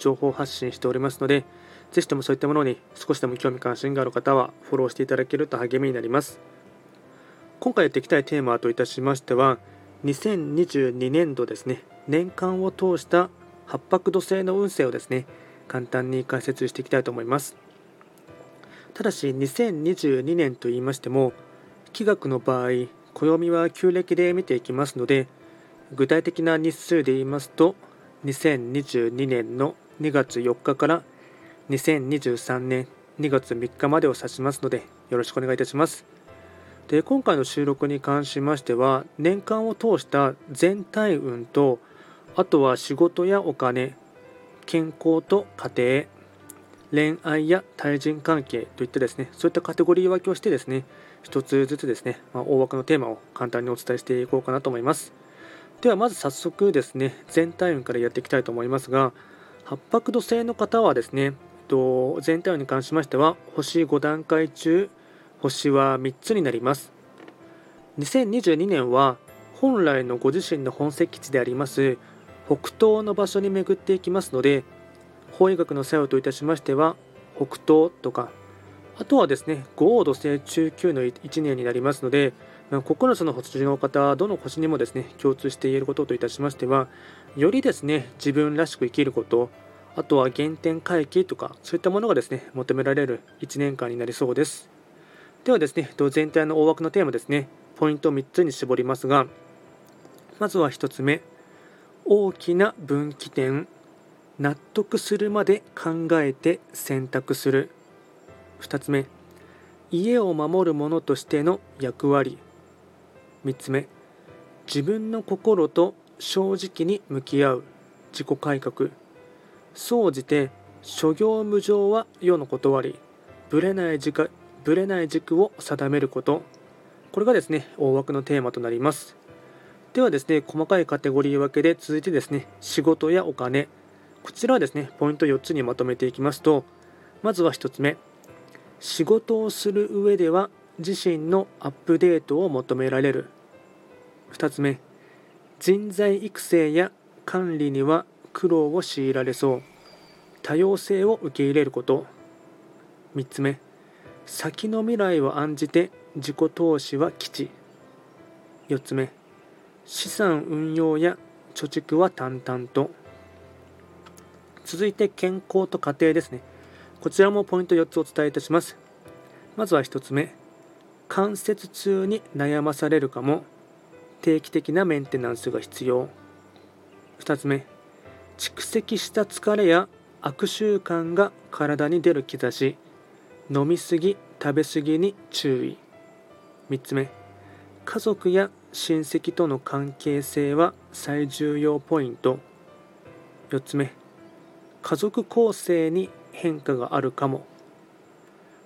情報発信しておりますのでぜひともそういったものに少しでも興味関心がある方はフォローしていただけると励みになります。今回やっていきたいテーマといたしましては、2022年度ですね、年間を通した八白土星の運勢をですね、簡単に解説していきたいと思います。ただし、2022年と言いましても、気学の場合、暦は旧暦で見ていきますので、具体的な日数で言いますと、2022年の2月4日から2023年2月3日までを指しますのでよろしくお願いいたします。で今回の収録に関しましては年間を通した全体運とあとは仕事やお金健康と家庭恋愛や対人関係といったですねそういったカテゴリー分けをしてですね一つずつですね、まあ、大枠のテーマを簡単にお伝えしていこうかなと思います。ではまず早速ですね全体運からやっていきたいと思いますが八白土星の方はですねと全体に関しましては星5段階中星は3つになります。2022年は本来のご自身の本石地であります北東の場所に巡っていきますので法医学の作用といたしましては北東とかあとはですね豪土星中級の1年になりますので9つの星の方どの星にもですね共通して言えることといたしましてはよりですね自分らしく生きることあとは原点回帰とかそういったものがですね求められる1年間になりそうです。ではですね全体の大枠のテーマですねポイントを3つに絞りますがまずは1つ目大きな分岐点納得するまで考えて選択する。2つ目家を守る者としての役割。3つ目自分の心と正直に向き合う。自己改革。総じて諸行無常は世の断り。ぶれない軸ぶれない軸を定めること。これがですね大枠のテーマとなります。ではですね細かいカテゴリー分けで続いてですね仕事やお金。こちらはですねポイント4つにまとめていきますとまずは1つ目仕事をする上では自身のアップデートを求められる。2つ目人材育成や管理には苦労を強いられそう。多様性を受け入れること。3つ目先の未来を案じて自己投資は基地。4つ目資産運用や貯蓄は淡々と。続いて健康と家庭ですね。こちらもポイント4つお伝えいたします。まずは1つ目。関節痛に悩まされるかも。定期的なメンテナンスが必要。2つ目。蓄積した疲れや悪習慣が体に出る兆し。飲みすぎ食べ過ぎに注意。3つ目。家族や親戚との関係性は最重要ポイント。4つ目。家族構成に変化があるかも。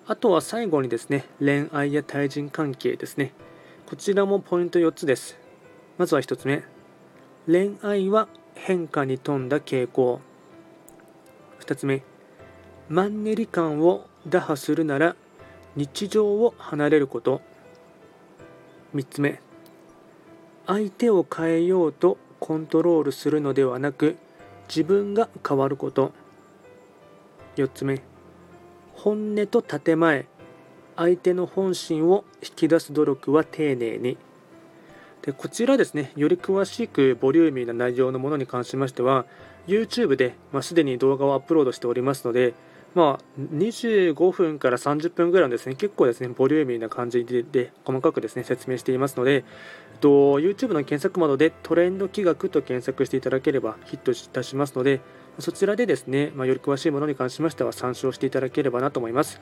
あとは最後にですね恋愛や対人関係ですね。こちらもポイント4つです。まずは1つ目。恋愛は変化に富んだ傾向。2つ目。マンネリ感を打破するなら日常を離れること。3つ目。相手を変えようとコントロールするのではなく自分が変わること。4つ目。本音と建前。相手の本心を引き出す努力は丁寧に。でこちらですね、より詳しくボリューミーな内容のものに関しましては、YouTube で、まあ、すでに動画をアップロードしておりますので、まあ、25分から30分ぐらいのですね、結構ですね、ボリューミーな感じでで細かくですね、説明していますので、と YouTube の検索窓でトレンド企画と検索していただければヒットいたしますので、そちらでですね、まあ、より詳しいものに関しましては参照していただければなと思います。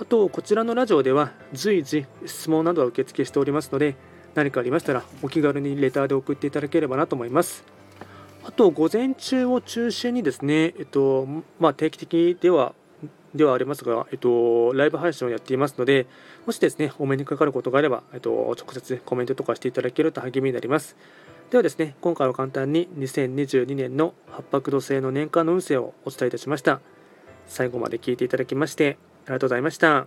あと、こちらのラジオでは随時質問などは受付しておりますので、何かありましたらお気軽にレターで送っていただければなと思います。あと、午前中を中心にですね、えっとまあ、定期的ではではありますが、えっと、ライブ配信をやっていますので、もしですね、お目にかかることがあれば、えっと、直接コメントとかしていただけると励みになります。ではですね、今回は簡単に2022年の八白土星の年間の運勢をお伝えいたしました。最後まで聞いていただきまして、ありがとうございました。